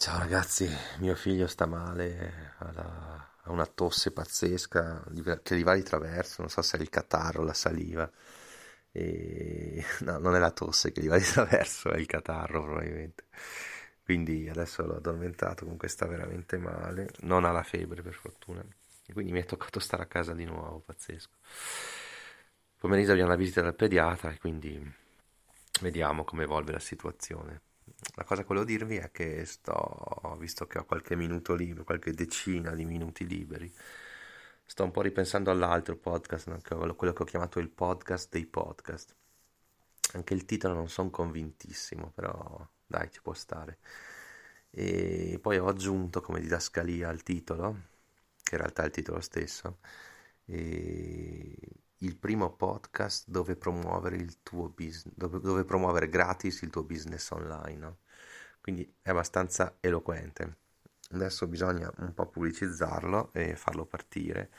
Ciao ragazzi, mio figlio sta male, ha, una tosse pazzesca che gli va di traverso, non so se è il catarro, la saliva. E... No, non è la tosse che gli va di traverso, è il catarro probabilmente. Quindi adesso l'ho addormentato, comunque sta veramente male, non ha la febbre per fortuna. E quindi mi è toccato stare a casa di nuovo, pazzesco. Pomeriggio abbiamo la visita dal pediatra e quindi vediamo come evolve la situazione. La cosa che volevo dirvi è che sto, visto che ho qualche minuto libero, qualche decina di minuti liberi, sto un po' ripensando all'altro podcast, quello che ho chiamato il podcast dei podcast. Anche il titolo non sono convintissimo, però dai, ci può stare. E poi ho aggiunto come didascalia al titolo, che in realtà è il titolo stesso, e il primo podcast dove promuovere il tuo business, dove, dove promuovere gratis il tuo business online. No? Quindi è abbastanza eloquente. Adesso bisogna un po' pubblicizzarlo e farlo partire.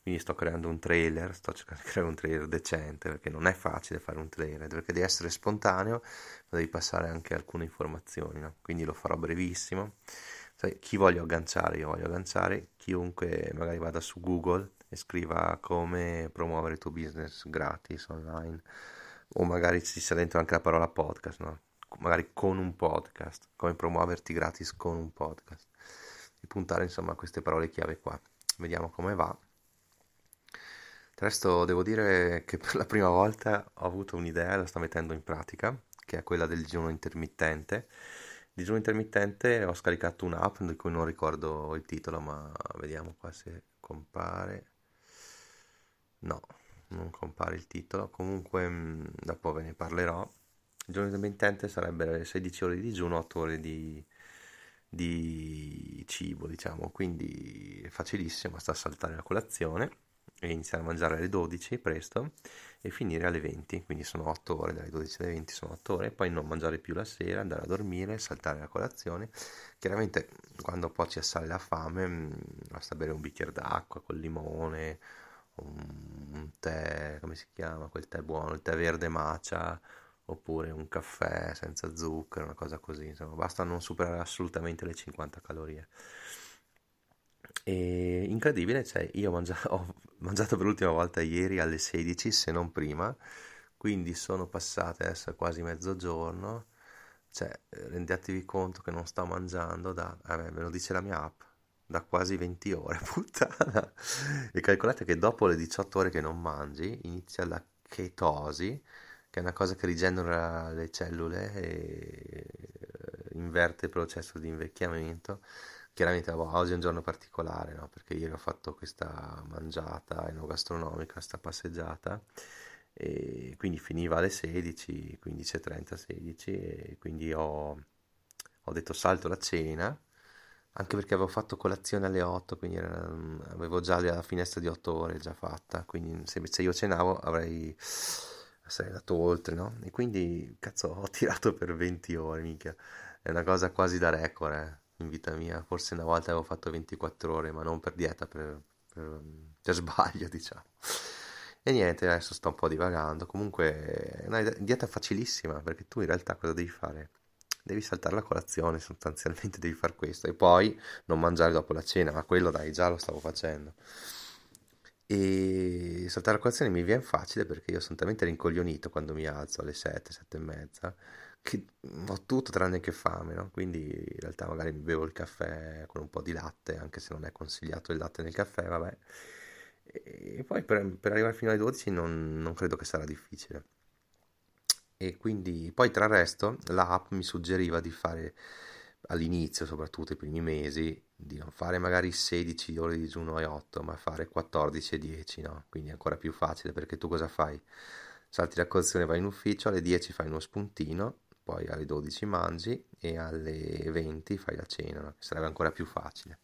Quindi sto creando un trailer, sto cercando di creare un trailer decente perché non è facile fare un trailer, perché devi essere spontaneo, ma devi passare anche alcune informazioni. No? Quindi lo farò brevissimo. Sai, chi voglio agganciare? Io voglio agganciare chiunque magari vada su Google e scriva come promuovere il tuo business gratis online o magari ci sia dentro anche la parola podcast, no? magari con un podcast, come promuoverti gratis con un podcast e puntare insomma a queste parole chiave qua. Vediamo come va. Del resto devo dire che per la prima volta ho avuto un'idea e la sto mettendo in pratica, che è quella del digiuno intermittente. Digiuno intermittente ho scaricato un'app di cui non ricordo il titolo, ma vediamo qua se compare. No, non compare il titolo. Comunque, mm, dopo ve ne parlerò. Il giorno intermittente sarebbero 16 ore di digiuno, 8 ore di, di cibo, diciamo. Quindi è facilissimo, basta saltare la colazione e iniziare a mangiare alle 12 presto e finire alle 20, quindi sono 8 ore, dalle 12 alle 20 sono 8 ore, poi non mangiare più la sera, andare a dormire, saltare la colazione. Chiaramente quando poi ci assale la fame mm, basta bere un bicchiere d'acqua col limone un tè, come si chiama, quel tè buono, il tè verde matcha, oppure un caffè senza zucchero, una cosa così, insomma, basta non superare assolutamente le 50 calorie. E incredibile, cioè io mangia- ho mangiato per l'ultima volta ieri alle 16, se non prima, quindi sono passate adesso quasi mezzogiorno, cioè rendetevi conto che non sto mangiando da, eh, me lo dice la mia app, da quasi 20 ore, puttana. E calcolate che dopo le 18 ore che non mangi inizia la chetosi, che è una cosa che rigenera le cellule e eh, inverte il processo di invecchiamento. Chiaramente oggi è un giorno particolare, no? perché ieri ho fatto questa mangiata enogastronomica, questa passeggiata, e quindi finiva alle 16, 15.30, 16, e quindi ho, ho detto salto la cena anche perché avevo fatto colazione alle 8, quindi era, mm, avevo già la finestra di 8 ore già fatta, quindi se, se io cenavo avrei sarei andato oltre, no? E quindi, cazzo, ho tirato per 20 ore, mica. È una cosa quasi da record, eh, in vita mia. Forse una volta avevo fatto 24 ore, ma non per dieta, per, per, per sbaglio, diciamo. E niente, adesso sto un po' divagando. Comunque, è una dieta facilissima, perché tu in realtà cosa devi fare? Devi saltare la colazione, sostanzialmente devi fare questo e poi non mangiare dopo la cena, ma quello dai, già lo stavo facendo. E saltare la colazione mi viene facile perché io sono talmente rincoglionito quando mi alzo alle 7, 7 e mezza che ho tutto tranne che fame, no? Quindi in realtà magari mi bevo il caffè con un po' di latte, anche se non è consigliato il latte nel caffè, vabbè. E poi per, per arrivare fino alle 12 non, non credo che sarà difficile e quindi poi tra il resto l'app mi suggeriva di fare all'inizio, soprattutto i primi mesi, di non fare magari 16 ore di digiuno e 8, ma fare 14 e 10, no? Quindi è ancora più facile perché tu cosa fai? Salti la colazione, vai in ufficio, alle 10 fai uno spuntino, poi alle 12 mangi e alle 20 fai la cena, no? Sarebbe ancora più facile.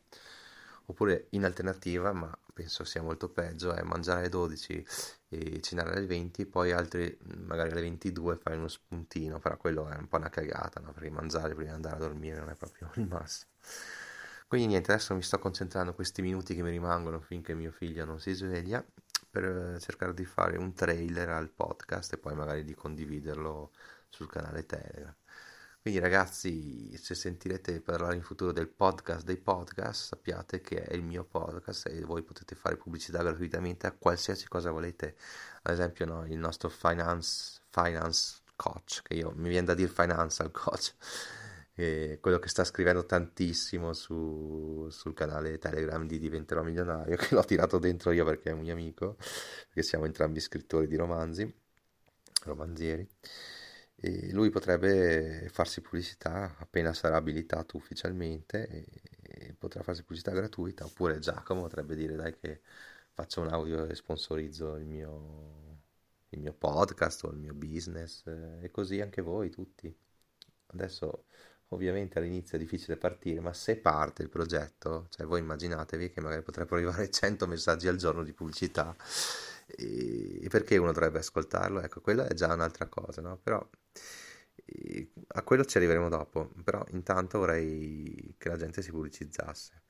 Oppure in alternativa, ma penso sia molto peggio, è mangiare alle 12 e cenare alle 20, poi altri magari alle 22 fai uno spuntino, però quello è un po' una cagata, no? perché mangiare prima di andare a dormire non è proprio il massimo. Quindi niente, adesso mi sto concentrando questi minuti che mi rimangono finché mio figlio non si sveglia per cercare di fare un trailer al podcast e poi magari di condividerlo sul canale Telegram. Quindi ragazzi, se sentirete parlare in futuro del podcast dei podcast, sappiate che è il mio podcast e voi potete fare pubblicità gratuitamente a qualsiasi cosa volete. Ad esempio, no, il nostro finance, finance coach, che io mi viene da dire financial coach, e quello che sta scrivendo tantissimo su, sul canale Telegram di Diventerò Milionario, che l'ho tirato dentro io perché è un mio amico, perché siamo entrambi scrittori di romanzi, romanzieri e lui potrebbe farsi pubblicità appena sarà abilitato ufficialmente e, e potrà farsi pubblicità gratuita oppure Giacomo potrebbe dire dai che faccio un audio e sponsorizzo il mio, il mio podcast o il mio business e così anche voi tutti adesso ovviamente all'inizio è difficile partire ma se parte il progetto cioè voi immaginatevi che magari potrebbero arrivare 100 messaggi al giorno di pubblicità e perché uno dovrebbe ascoltarlo? Ecco, quella è già un'altra cosa, no? Però a quello ci arriveremo dopo, però intanto vorrei che la gente si pubblicizzasse.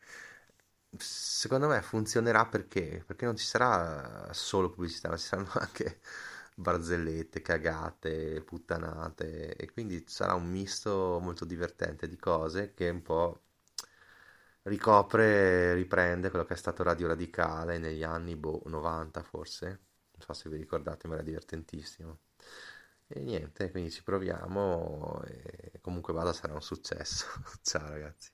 Secondo me funzionerà perché? Perché non ci sarà solo pubblicità, ma ci saranno anche barzellette, cagate, puttanate e quindi sarà un misto molto divertente di cose che un po' ricopre, riprende quello che è stato Radio Radicale negli anni boh, 90 forse, non so se vi ricordate, ma era divertentissimo. E niente, quindi ci proviamo e comunque vada sarà un successo. Ciao ragazzi.